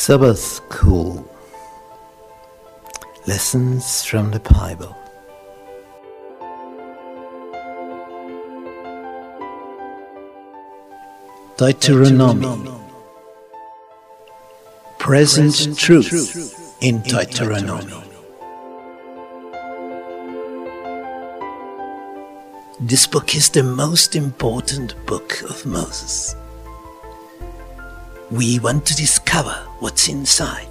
Sabbath School Lessons from the Bible. Deuteronomy Present Truth in Deuteronomy. This book is the most important book of Moses. We want to discover what's inside.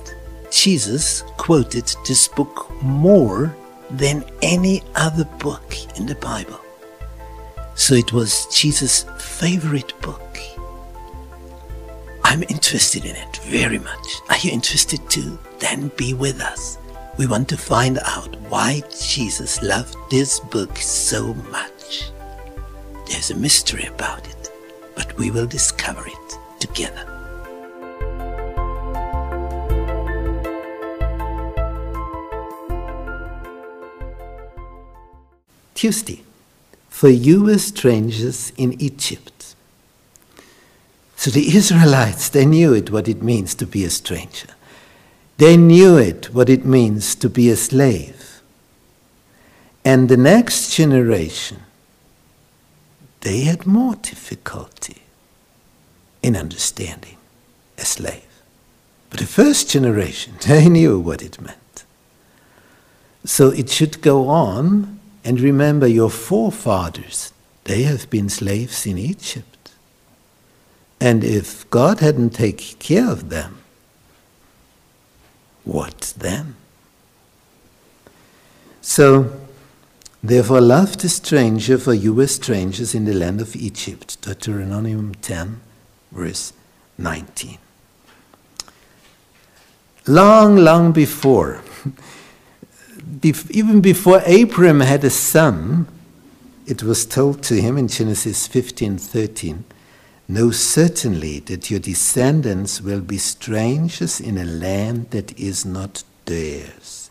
Jesus quoted this book more than any other book in the Bible. So it was Jesus' favorite book. I'm interested in it very much. Are you interested too? Then be with us. We want to find out why Jesus loved this book so much. There's a mystery about it, but we will discover it together. Tuesday, for you were strangers in Egypt. So the Israelites, they knew it what it means to be a stranger. They knew it what it means to be a slave. And the next generation, they had more difficulty in understanding a slave. But the first generation, they knew what it meant. So it should go on and remember your forefathers, they have been slaves in Egypt. And if God hadn't taken care of them, what then? So, therefore, love the stranger, for you were strangers in the land of Egypt. Deuteronomy 10, verse 19. Long, long before, even before Abram had a son, it was told to him in Genesis 15:13, "Know certainly that your descendants will be strangers in a land that is not theirs,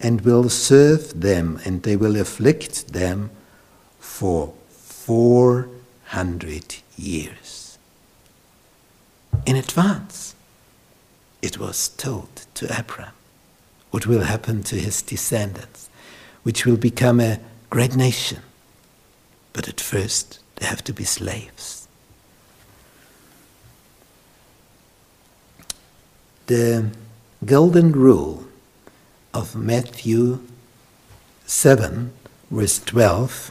and will serve them, and they will afflict them for 400 years." In advance, it was told to Abraham what will happen to his descendants, which will become a great nation. But at first, they have to be slaves. The golden rule of Matthew 7, verse 12,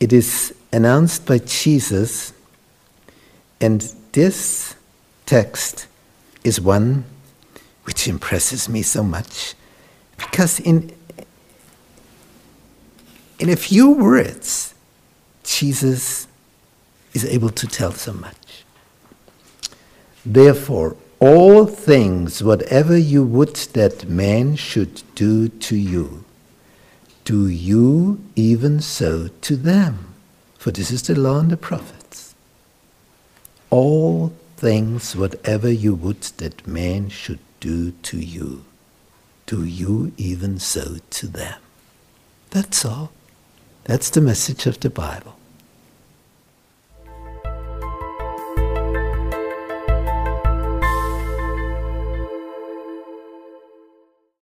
it is announced by Jesus, and this text is one which impresses me so much. Because in in a few words Jesus is able to tell so much. Therefore all things whatever you would that man should do to you do you even so to them. For this is the law and the prophets. All things whatever you would that man should do to you, do you even so to them. That's all. That's the message of the Bible.